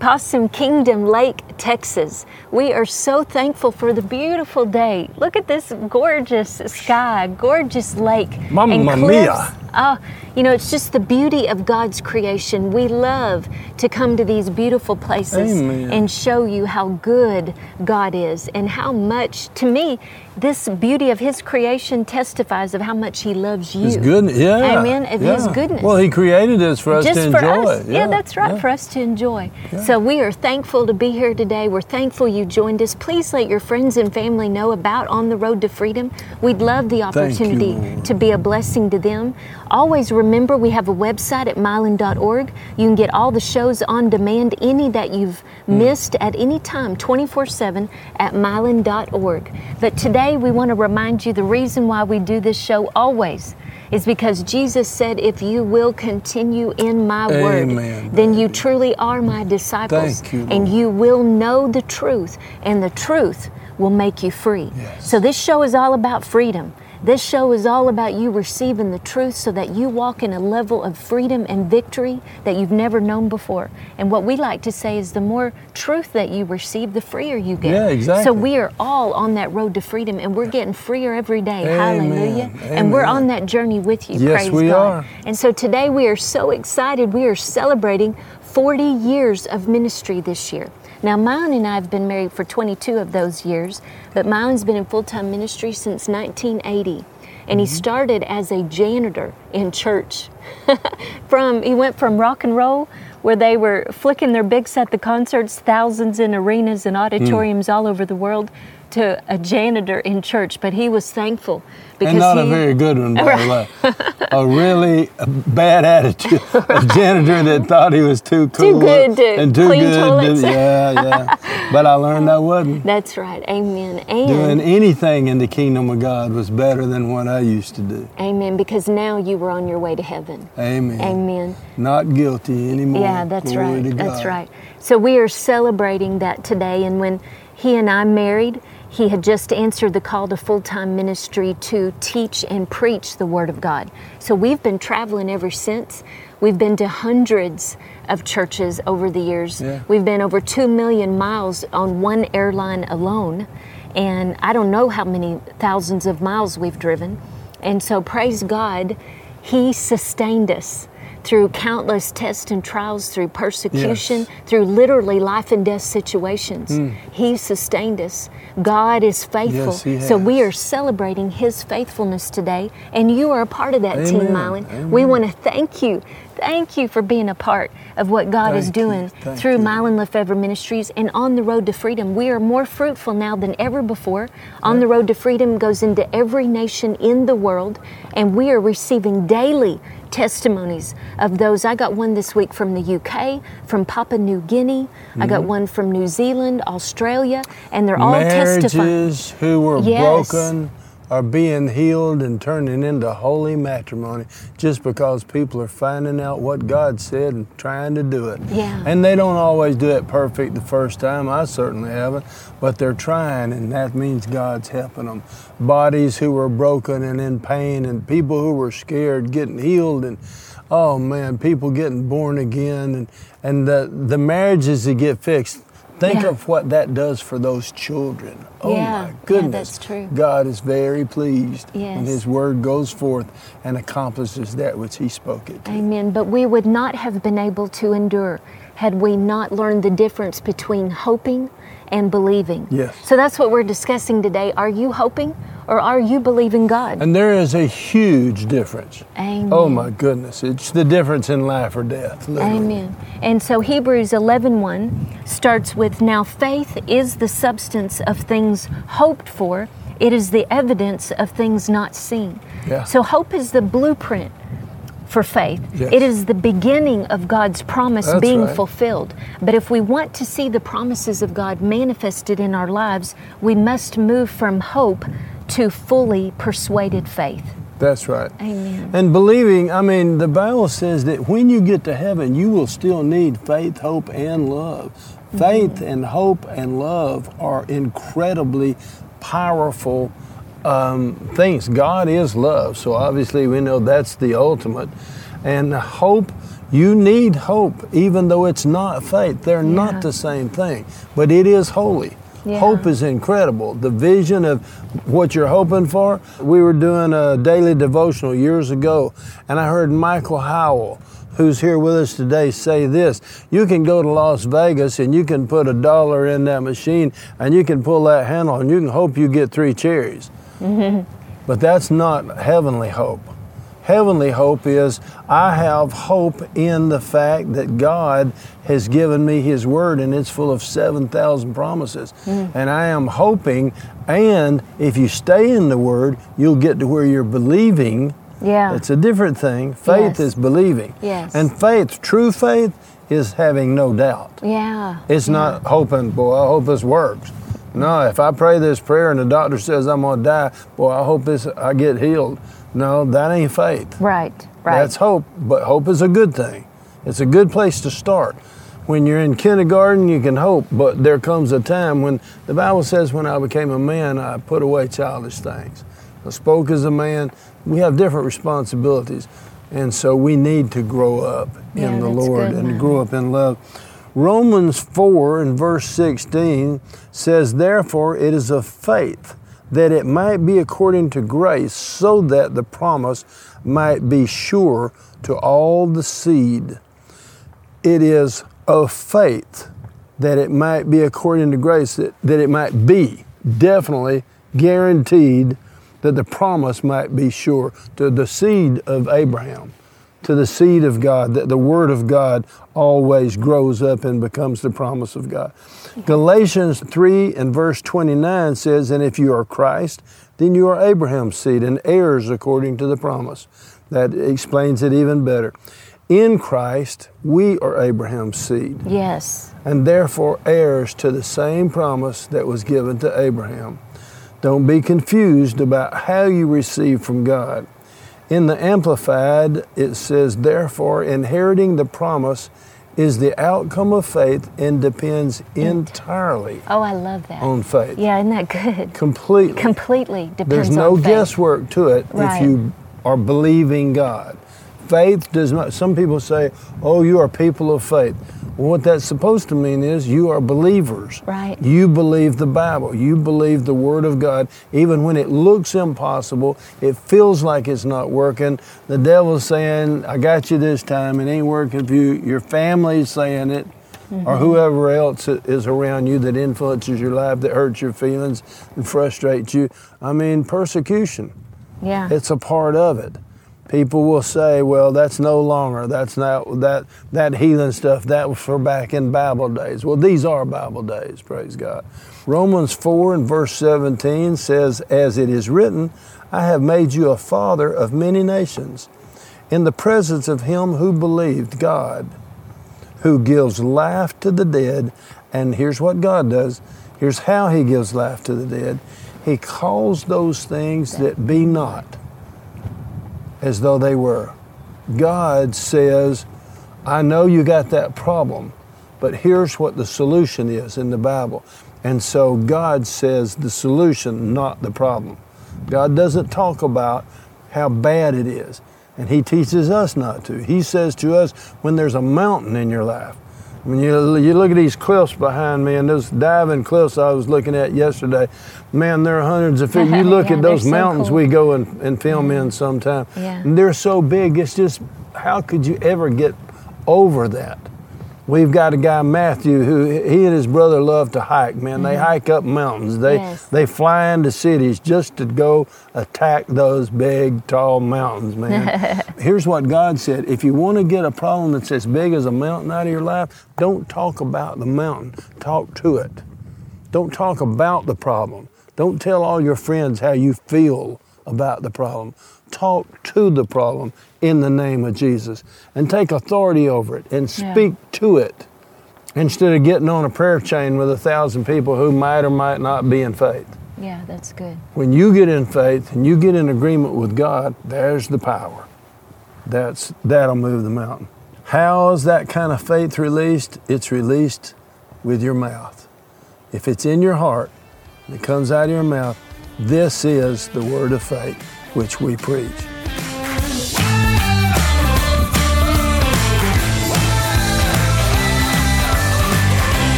Possum Kingdom Lake, Texas. We are so thankful for the beautiful day. Look at this gorgeous sky, gorgeous lake. Mamma mia. Oh, you know, it's just the beauty of God's creation. We love to come to these beautiful places Amen. and show you how good God is and how much, to me, this beauty of His creation testifies of how much He loves you. His goodness, yeah. Amen. Of His goodness Well, He created us for us just to for enjoy. us. Yeah, that's right, yeah. for us to enjoy. So we are thankful to be here today. We're thankful you joined us. Please let your friends and family know about On the Road to Freedom. We'd love the opportunity to be a blessing to them. Always remember we have a website at mylon.org. You can get all the shows on demand, any that you've Hmm. missed at any time, 24 7 at mylon.org. But today we want to remind you the reason why we do this show always is because Jesus said, If you will continue in my word, Amen, then you truly are my disciples. Thank you, and you will know the truth, and the truth will make you free. Yes. So, this show is all about freedom. This show is all about you receiving the truth so that you walk in a level of freedom and victory that you've never known before. And what we like to say is the more truth that you receive, the freer you get. Yeah, exactly. So we are all on that road to freedom and we're getting freer every day. Amen. Hallelujah. And we're on that journey with you. Yes, Praise we God. are. And so today we are so excited. We are celebrating 40 years of ministry this year. Now, Mylon and I have been married for 22 of those years, but Mylon's been in full time ministry since 1980. And he mm-hmm. started as a janitor in church. from he went from rock and roll, where they were flicking their Bics at the concerts, thousands in arenas and hmm. auditoriums all over the world, to a janitor in church. But he was thankful because And not he, a very good one, by the way. A really bad attitude. A janitor that thought he was too cool. good to and too clean good. to- yeah, yeah. But I learned I wasn't. That's right. Amen. And Doing anything in the kingdom of God was better than what I used to do. Amen. Because now you were on your way to heaven. Amen. Amen. Not guilty anymore. Yeah, that's Glory right. That's right. So we are celebrating that today. And when he and I married, he had just answered the call to full time ministry to teach and preach the Word of God. So we've been traveling ever since. We've been to hundreds of churches over the years. Yeah. We've been over 2 million miles on one airline alone. And I don't know how many thousands of miles we've driven. And so, praise God, He sustained us through countless tests and trials, through persecution, Yes. through literally life and death situations. Hmm. He sustained us. God is faithful. Yes, so we are celebrating His faithfulness today, and you are a part of that team, Amen. Mylon. We want to thank you. Thank you for being a part of what God is Thank you. doing through you. Mylon LeFevre Ministries and on the road to freedom. We are more fruitful now than ever before. On the road to freedom goes into every nation in the world, and we are receiving daily testimonies of those. I got one this week from the UK, from Papua New Guinea. I got mm-hmm. one from New Zealand, Australia, and they're all testifying. Marriages who were Yes. broken are being healed and turning into holy matrimony just because people are finding out what God said and trying to do it. Yeah. And they don't always do it perfect the first time. I certainly haven't, but they're trying, and that means God's helping them. Bodies who were broken and in pain, and people who were scared getting healed, and oh man, people getting born again, and and the the marriages that get fixed. Think Yeah. of what that does for those children. Oh Yeah, yeah, my goodness. that's true. God is very pleased Yes. when His word goes forth and accomplishes that which He spoke it to. Amen. But we would not have been able to endure had we not learned the difference between hoping and believing. Yes. So that's what we're discussing today. Are you hoping or are you believing God? And there is a huge difference. Amen. Oh my goodness. It's the difference in life or death. literally. Amen. And so Hebrews 11:1 starts with now faith is the substance of things hoped for, it is the evidence of things not seen. Yeah. So hope is the blueprint for faith. Yes. It is the beginning of God's promise That's being right. fulfilled. But if we want to see the promises of God manifested in our lives, we must move from hope to fully persuaded faith. That's right. Amen. And believing, I mean, the Bible says that when you get to heaven, you will still need faith, hope, and love. Faith mm-hmm. and hope and love are incredibly powerful um, things. God is love, so obviously we know that's the ultimate. And hope, you need hope, even though it's not faith. They're Yeah. not the same thing, but it is holy. Yeah. Hope is incredible. The vision of what you're hoping for. We were doing a daily devotional years ago, and I heard Michael Howell, who's here with us today, say this You can go to Las Vegas and you can put a dollar in that machine and you can pull that handle and you can hope you get three cherries. But that's not heavenly hope. Heavenly hope is I have hope in the fact that God has given me His Word and it's full of 7,000 promises. Hmm. And I am hoping, and if you stay in the Word, you'll get to where you're believing. Yeah. It's a different thing. Faith Yes. is believing. Yes. And faith, true faith, is having no doubt. yeah. It's not hoping, boy, I hope this works. No, if I pray this prayer and the doctor says I'm gonna die, boy, I hope this I get healed. No, that ain't faith. Right, right. That's hope, but hope is a good thing. It's a good place to start. When you're in kindergarten, you can hope, but there comes a time when the Bible says, When I became a man, I put away childish things. I spoke as a man. We have different responsibilities, and so we need to grow up Yeah, in the Lord good, and to grow up in love. Romans 4 and verse 16 says, Therefore it is of faith that it might be according to grace, so that the promise might be sure to all the seed. It is of faith that it might be according to grace, that, that it might be definitely guaranteed that the promise might be sure to the seed of Abraham, to the seed of God, that the Word of God always grows up and becomes the promise of God. Galatians 3 and verse 29 says, And if you are Christ, then you are Abraham's seed and heirs according to the promise. That explains it even better. In Christ, we are Abraham's seed yes. and therefore heirs to the same promise that was given to Abraham. Don't be confused about how you receive from God. In the Amplified, it says, therefore, inheriting the promise is the outcome of faith and depends entirely Oh, I love that. on faith. Yeah, isn't that good? Completely. Completely depends There's no guesswork to it Right. if you are believing God. Faith does not, some people say, oh, you are people of faith. Well, what that's supposed to mean is you are believers. Right. You believe the Bible. You believe the Word of God. Even when it looks impossible, it feels like it's not working. The devil's saying, I got you this time. It ain't working for you. Your family's saying it. Or mm-hmm. whoever else is around you that influences your life, that hurts your feelings and frustrates you. I mean, persecution. Yeah. It's a part of it. People will say, "Well, that's no longer. That's not that that healing stuff. That was for back in Bible days." Well, these are Bible days. Praise God. Romans four and verse seventeen says, "As it is written, I have made you a father of many nations, in the presence of him who believed God, who gives life to the dead." And here's what God does. Here's how He gives life to the dead. He calls those things that be not as though they were. God says, I know you got that problem, but here's what the solution is in the Bible. And so God says the solution, not the problem. God doesn't talk about how bad it is, and He teaches us not to. He says to us, when there's a mountain in your life, when you, you look at these cliffs behind me and those diving cliffs I was looking at yesterday, man, they're hundreds of feet. You look Yeah, at those so mountains cool. we go and, and film in mm-hmm. sometime. Yeah. And they're so big, it's just, how could you ever get over that? We've got a guy, Matthew, who he and his brother love to hike, man. They hike up mountains. They Mm-hmm. Yes. they fly into cities just to go attack those big, tall mountains, man. Here's what God said. If you want to get a problem that's as big as a mountain out of your life, don't talk about the mountain. Talk to it. Don't talk about the problem. Don't tell all your friends how you feel about the problem. Talk to the problem in the name of Jesus and take authority over it and speak yeah. to it instead of getting on a prayer chain with a thousand people who might or might not be in faith. Yeah, that's good. When you get in faith and you get in agreement with God, there's the power. That's that'll move the mountain. How is that kind of faith released? It's released with your mouth. If it's in your heart, it comes out of your mouth, this is the word of faith which we preach.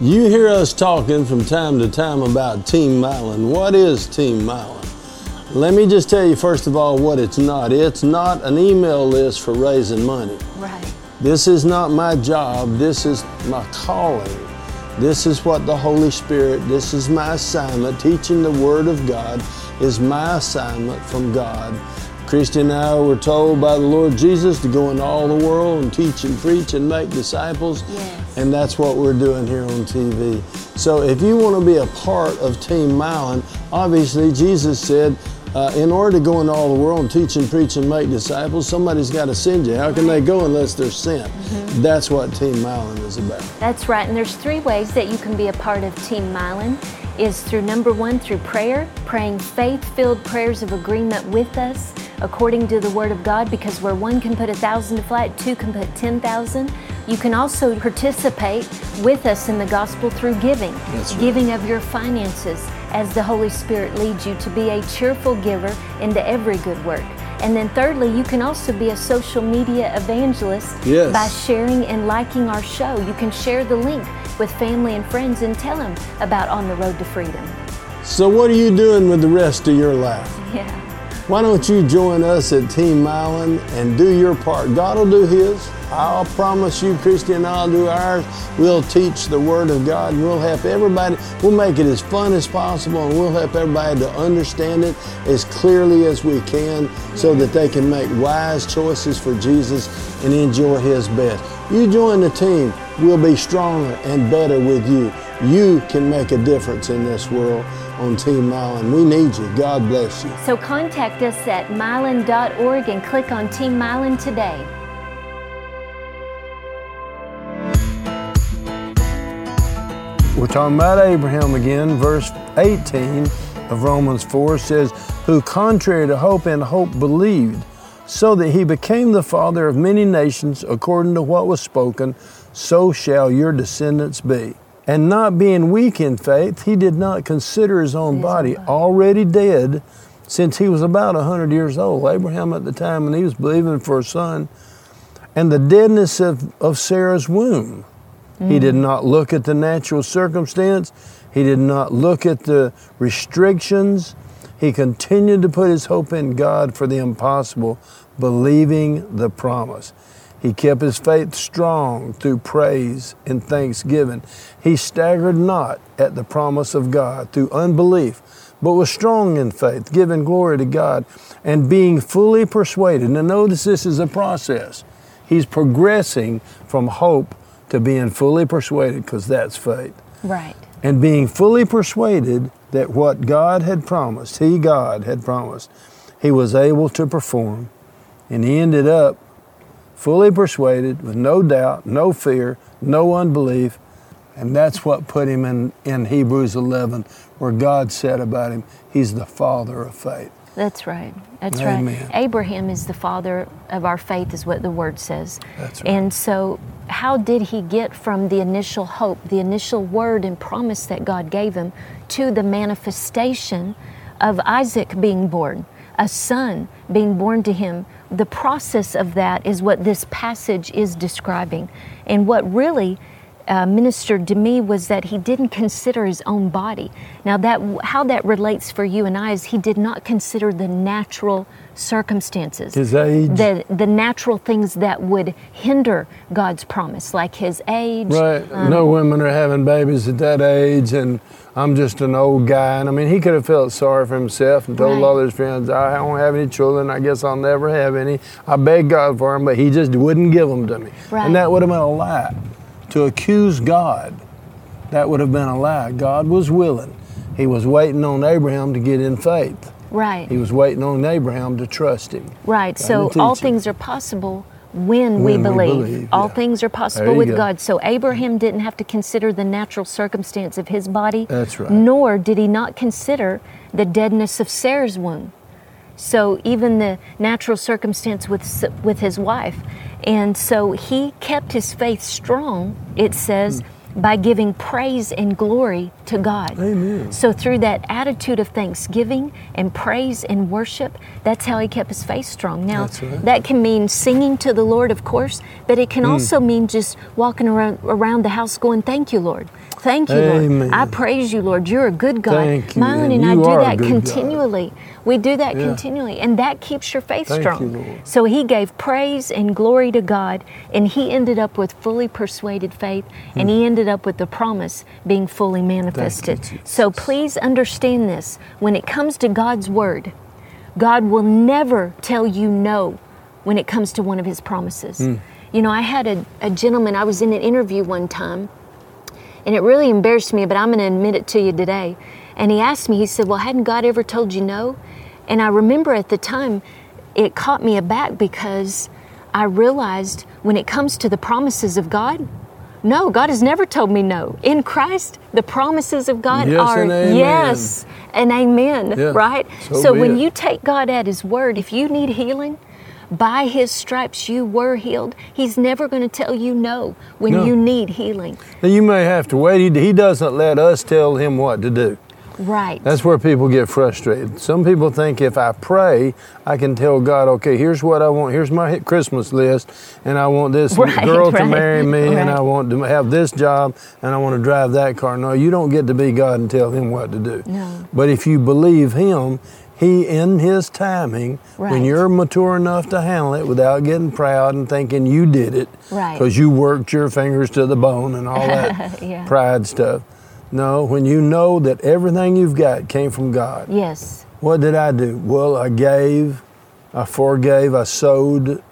You hear us talking from time to time about Team Mylon. What is Team Mylon? Let me just tell you, first of all, what it's not. It's not an email list for raising money. Right. This is not my job. This is my calling. This is what the Holy Spirit, this is my assignment. Teaching the Word of God is my assignment from God. Christi and I were told by the Lord Jesus to go into all the world and teach and preach and make disciples. Yes. And that's what we're doing here on TV. So if you want to be a part of Team Mylon, obviously Jesus said, uh, in order to go into all the world and teach and preach and make disciples, somebody's got to send you. How can they go unless they're sent? Mm-hmm. That's what Team Mylon is about. That's right. And there's three ways that you can be a part of Team Mylon is through number one, through prayer, praying faith filled prayers of agreement with us according to the Word of God, because where one can put a thousand to flight, two can put 10,000. You can also participate with us in the gospel through giving, right. giving of your finances as the Holy Spirit leads you to be a cheerful giver into every good work. And then, thirdly, you can also be a social media evangelist yes. by sharing and liking our show. You can share the link with family and friends and tell them about On the Road to Freedom. So, what are you doing with the rest of your life? Yeah. Why don't you join us at Team Mylon and do your part? God will do His. I'll promise you, Christi and I'll do ours. We'll teach the Word of God and we'll help everybody. We'll make it as fun as possible and we'll help everybody to understand it as clearly as we can so that they can make wise choices for Jesus and enjoy His best. You join the team, we'll be stronger and better with you. You can make a difference in this world on Team Mylon. We need you. God bless you. So contact us at mylon.org and click on Team Mylon today. We're talking about Abraham again. Verse 18 of Romans 4 says, Who contrary to hope and hope believed, so that he became the father of many nations according to what was spoken, so shall your descendants be. And not being weak in faith, he did not consider his own body already dead since he was about 100 years old. Abraham, at the time when he was believing for a son, and the deadness of, of Sarah's womb. He did not look at the natural circumstance, he did not look at the restrictions. He continued to put his hope in God for the impossible, believing the promise. He kept his faith strong through praise and thanksgiving. He staggered not at the promise of God through unbelief, but was strong in faith, giving glory to God and being fully persuaded. Now, notice this is a process. He's progressing from hope to being fully persuaded because that's faith. Right. And being fully persuaded that what God had promised, He, God, had promised, He was able to perform. And He ended up fully persuaded, with no doubt, no fear, no unbelief. And that's what put him in, in Hebrews 11, where God said about him, He's the father of faith. That's right. That's Amen. right. Abraham is the father of our faith, is what the word says. That's right. And so, how did he get from the initial hope, the initial word and promise that God gave him, to the manifestation of Isaac being born, a son being born to him the process of that is what this passage is describing. And what really uh, ministered to me was that he didn't consider his own body. Now, that how that relates for you and I is he did not consider the natural circumstances, his age, the the natural things that would hinder God's promise, like his age. Right. Um, no women are having babies at that age, and I'm just an old guy. And I mean, he could have felt sorry for himself and told right. all his friends, "I don't have any children. I guess I'll never have any. I beg God for them, but He just wouldn't give them to me." Right. And that would have been a lie to accuse God that would have been a lie. God was willing. He was waiting on Abraham to get in faith. Right. He was waiting on Abraham to trust him. Right. So all him. things are possible when, we, When we believe. believe, All yeah. things are possible with go. God. So Abraham didn't have to consider the natural circumstance of his body. That's right. Nor did he not consider the deadness of Sarah's womb. So even the natural circumstance with with his wife, and so he kept his faith strong. It says hmm. by giving praise and glory to God. Amen. So through that attitude of thanksgiving and praise and worship, that's how he kept his faith strong. Now right. that can mean singing to the Lord, of course, but it can hmm. also mean just walking around around the house going, "Thank you, Lord." Thank you, Amen. Lord. I praise you, Lord. You're a good God. Thank you, Mylon and and I do that continually. God. We do that Yeah. continually, and that keeps your faith Thank strong. you. So he gave praise and glory to God, and he ended up with fully persuaded faith, and he ended up with the promise being fully manifested. Jesus. So please understand this. When it comes to God's word, God will never tell you no when it comes to one of his promises. Hmm. You know, I had a, a gentleman, I was in an interview one time, and it really embarrassed me, but I'm going to admit it to you today. And he asked me, he said, Well, hadn't God ever told you no? And I remember at the time, it caught me aback because I realized when it comes to the promises of God, no, God has never told me no. In Christ, the promises of God Yes are and yes and amen, Yeah, right? so so when it. you take God at His word, if you need healing, by His stripes you were healed. He's never going to tell you no when No. you need healing. You may have to wait. He, he doesn't let us tell him what to do. Right. That's where people get frustrated. Some people think if I pray, I can tell God, okay, here's what I want. Here's my Christmas list, and I want this Right, girl to marry me, and I want to have this job, and I want to drive that car. No, you don't get to be God and tell him what to do. No. But if you believe him, he in his timing, when you're mature enough to handle it without getting proud and thinking you did it, Right. because you worked your fingers to the bone and all that Yeah. pride stuff. No, when you know that everything you've got came from God. yes. What did I do? Well, I gave, I forgave, I sowed,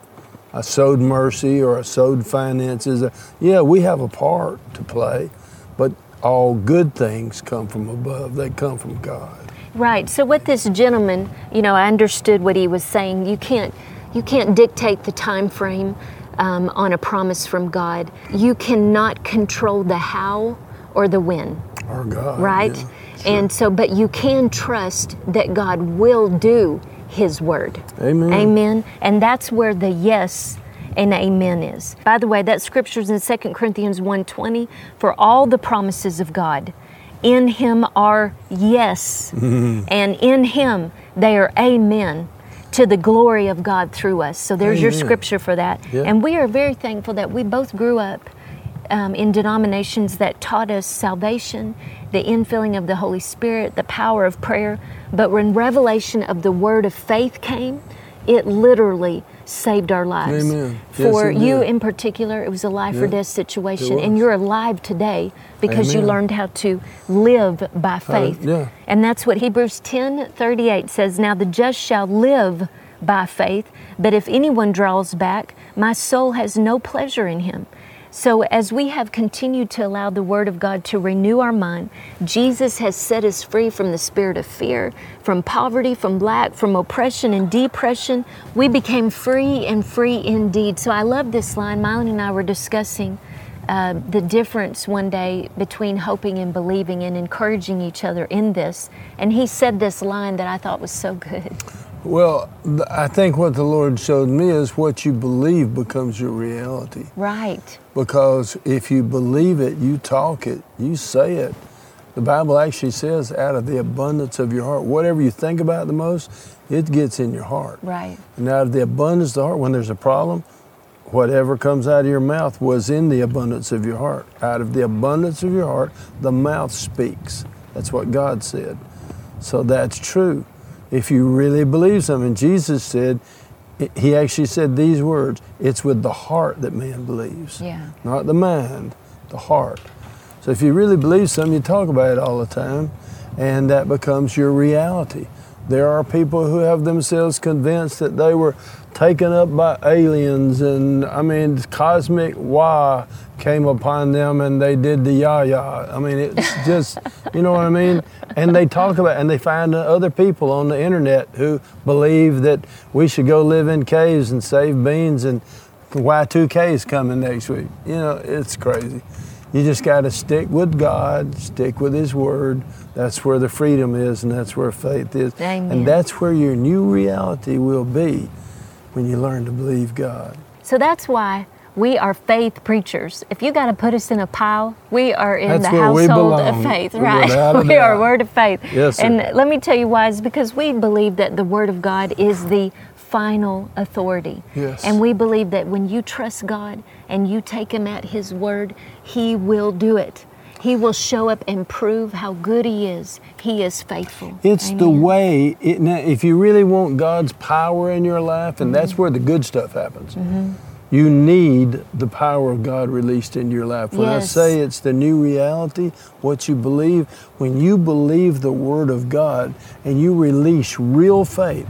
I sowed mercy or I sowed finances. Yeah, we have a part to play, but all good things come from above. They come from God. Right. So what this gentleman, you know, I understood what he was saying. You can't, you can't dictate the time frame um, on a promise from God. You cannot control the how or the when. Our God. right? yeah. And so, but you can trust that God will do His word. Amen. Amen. And that's where the yes and amen is. By the way, that scripture's in 2 Corinthians 1:20. For all the promises of God in Him are yes, and in Him they are amen. To the glory of God through us. So there's your scripture for that. Yeah. And we are very thankful that we both grew up um, in denominations that taught us salvation, the infilling of the Holy Spirit, the power of prayer. But when revelation of the word of faith came, it literally saved our lives. Amen. For it you in particular, it was a life or death situation, and you're alive today because you learned how to live by faith. yeah. And that's what Hebrews 10 38 says. Now the just shall live by faith, but if anyone draws back, my soul has no pleasure in him. So, as we have continued to allow the Word of God to renew our mind, Jesus has set us free from the spirit of fear, from poverty, from lack, from oppression and depression. We became free and free indeed. So, I love this line. Mylon and I were discussing uh, the difference one day between hoping and believing and encouraging each other in this. And he said this line that I thought was so good. Well, I think what the Lord showed me is what you believe becomes your reality. Right. Because if you believe it, you talk it, you say it. The Bible actually says, out of the abundance of your heart, whatever you think about the most, it gets in your heart. Right. And out of the abundance of the heart, when there's a problem, whatever comes out of your mouth was in the abundance of your heart. Out of the abundance of your heart, the mouth speaks. That's what God said. So that's true. If you really believe something, Jesus said, He actually said these words it's with the heart that man believes, Yeah. not the mind, the heart. So if you really believe something, you talk about it all the time, and that becomes your reality. There are people who have themselves convinced that they were taken up by aliens, and I mean, cosmic wah came upon them and they did the yah yah. I mean, it's just, you know what I mean? And they talk about, and they find other people on the internet who believe that we should go live in caves and save beans, and Y2K is coming next week. You know, it's crazy. You just got to stick with God, stick with His Word. That's where the freedom is, and that's where faith is. Amen. And that's where your new reality will be when you learn to believe God. So that's why we are faith preachers. If you got to put us in a pile, we are in That's the household of faith, right? a we are doubt. word of faith. Yes, sir. And let me tell you why. It's because we believe that the word of God is the final authority. Yes. And we believe that when you trust God and you take him at his word, he will do it. He will show up and prove how good he is. He is faithful. It's the way, it, now, if you really want God's power in your life, and Mm-hmm. that's where the good stuff happens, you need the power of God released in your life. When I say it's the new reality, what you believe, when you believe the Word of God and you release real faith,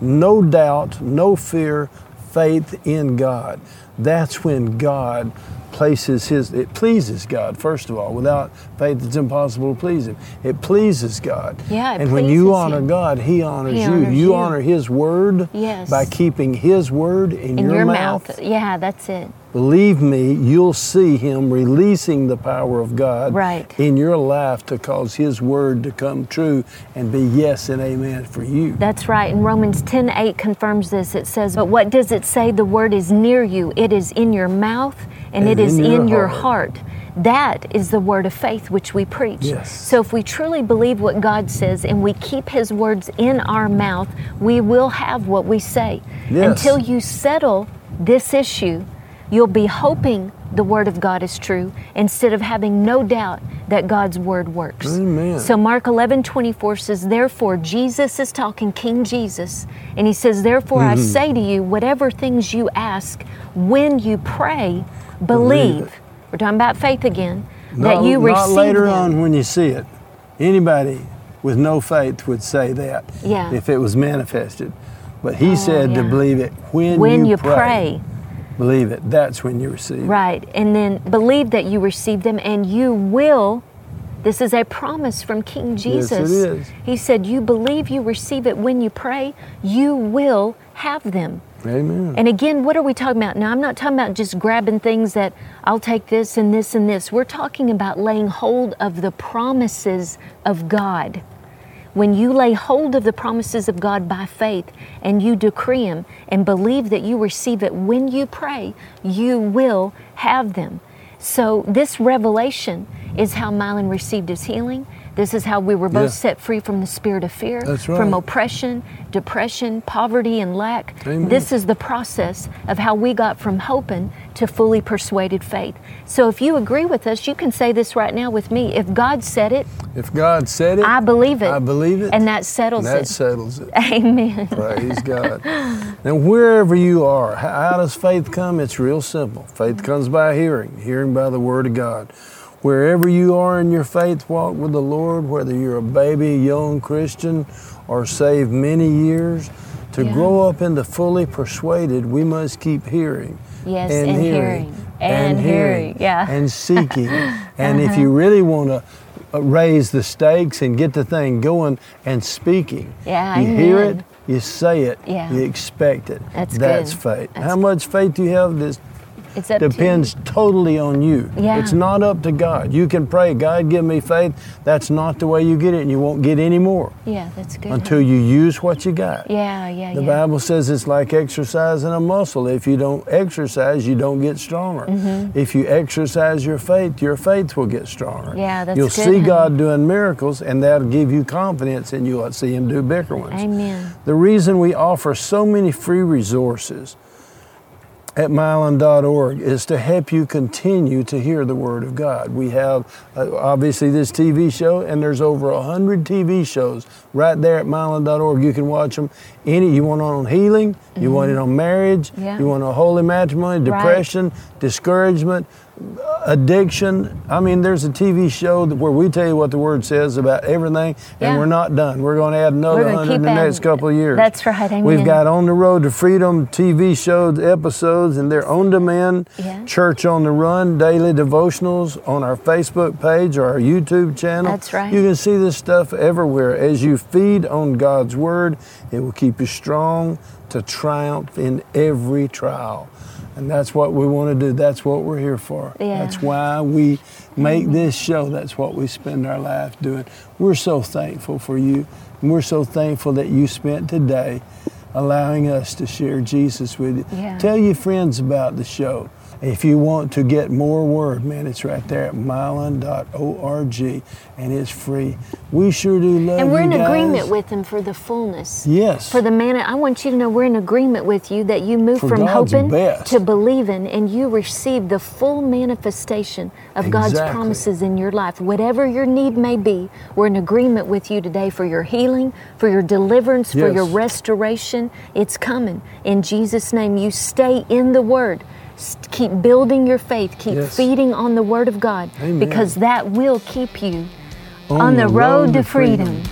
no doubt, no fear, faith in God, that's when God places his it pleases God first of all without faith it's impossible to please him it pleases God Yeah, and when you honor him. God he honors He you honors you you. honor his word Yes. by keeping his word in, in your, your mouth, mouth. Yeah, that's it. believe me you'll see him releasing the power of God Right. in your life to cause his word to come true and be yes and amen for you That's right. And Romans 10 8 confirms this. It says, But what does it say? The word is near you, it is in your mouth, and, And it is in in, your your heart. heart. That is the word of faith which we preach. Yes. So if we truly believe what God says and we keep His words in our mouth, we will have what we say. Yes. Until you settle this issue, you'll be hoping the word of God is true instead of having no doubt that God's word works. Amen. So Mark 11, 24 says, Therefore, Jesus is talking, King Jesus, and he says, Therefore, I Mm-hmm. say to you, whatever things you ask, when you pray, Believe believe. We're talking about faith again, not, that you receive. not later them. on when you see it anybody with no faith would say that Yeah. if it was manifested but he Oh, said to believe it when, when you, pray. pray. Believe it. That's when you receive. Right. And then believe that you receive them and you will. This is a promise from King Jesus. Yes, it Jesus. He said, You believe you receive it when you pray, you will have them. Amen. And again, what are we talking about? Now, I'm not talking about just grabbing things that I'll take this and this and this. We're talking about laying hold of the promises of God. When you lay hold of the promises of God by faith and you decree them and believe that you receive it when you pray, you will have them. So, this revelation is how Mylon received his healing. This is how we were both Yeah. set free from the spirit of fear, That's from oppression, depression, poverty, and lack. Amen. This is the process of how we got from hoping to fully persuaded faith. So if you agree with us, you can say this right now with me. If God said it, if God said it, I believe it. I believe it. And that settles that it. That settles it. Amen. Praise God. And wherever you are, how does faith come? It's real simple. Faith comes by hearing, hearing by the Word of God. Wherever you are in your faith walk with the Lord, whether you're a baby, young Christian, or saved many years, to Yeah. grow up into fully persuaded, we must keep hearing. Yes, and hearing, and hearing, yeah. Uh-huh. And seeking. and if you really want to uh, raise the stakes and get the thing going and speaking, Yeah, you hear it, you say it, Yeah. you expect it. That's That's good. faith. That's How much faith do you have? This It's up to depends totally on you. Yeah. It's not up to God. You can pray, God, give me faith. That's not the way you get it, and you won't get any more Yeah, that's good. until you use what you got. yeah, yeah, yeah. The yeah. Bible says it's like exercising a muscle. If you don't exercise, you don't get stronger. Mm-hmm. If you exercise your faith, your faith will get stronger. Yeah, that's good. You'll good, see honey. God doing miracles, and that'll give you confidence, and you'll see Him do bigger ones. Amen. The reason we offer so many free resources at mylon.org is to help you continue to hear the Word of God. We have uh, obviously this TV show, and there's over a hundred TV shows right there at mylon.org. You can watch them. Any you want on healing, you want it on marriage, Mm-hmm. Yeah. you want on holy matrimony, Right. depression, discouragement, addiction. I mean, there's a TV show where we tell you what the Word says about everything, and Yeah. we're not done. We're going to add another hundred in the next couple of years. That's right, amen. We've got On the Road to Freedom TV shows, episodes, and they're on demand. Yeah. Church on the Run, daily devotionals on our Facebook page or our YouTube channel. That's right. You can see this stuff everywhere. As you feed on God's Word, it will keep you strong to triumph in every trial. And that's what we want to do. That's what we're here for. Yeah. That's why we make mm-hmm. this show. That's what we spend our life doing. We're so thankful for you. And we're so thankful that you spent today allowing us to share Jesus with you. Yeah. Tell your friends about the show. If you want to get more word, man, it's right there at mylon.org and it's free. We sure do love And we're in agreement with Him for the fullness. Yes. For the manna, I want you to know we're in agreement with you that you move For from God's hoping best. to believing and you receive the full manifestation of God's promises in your life. Whatever your need may be, we're in agreement with you today for your healing, for your deliverance, for your restoration. It's coming. In Jesus' name, you stay in the Word. Keep building your faith. Keep Yes. feeding on the Word of God Amen. because that will keep you on, the road, to freedom.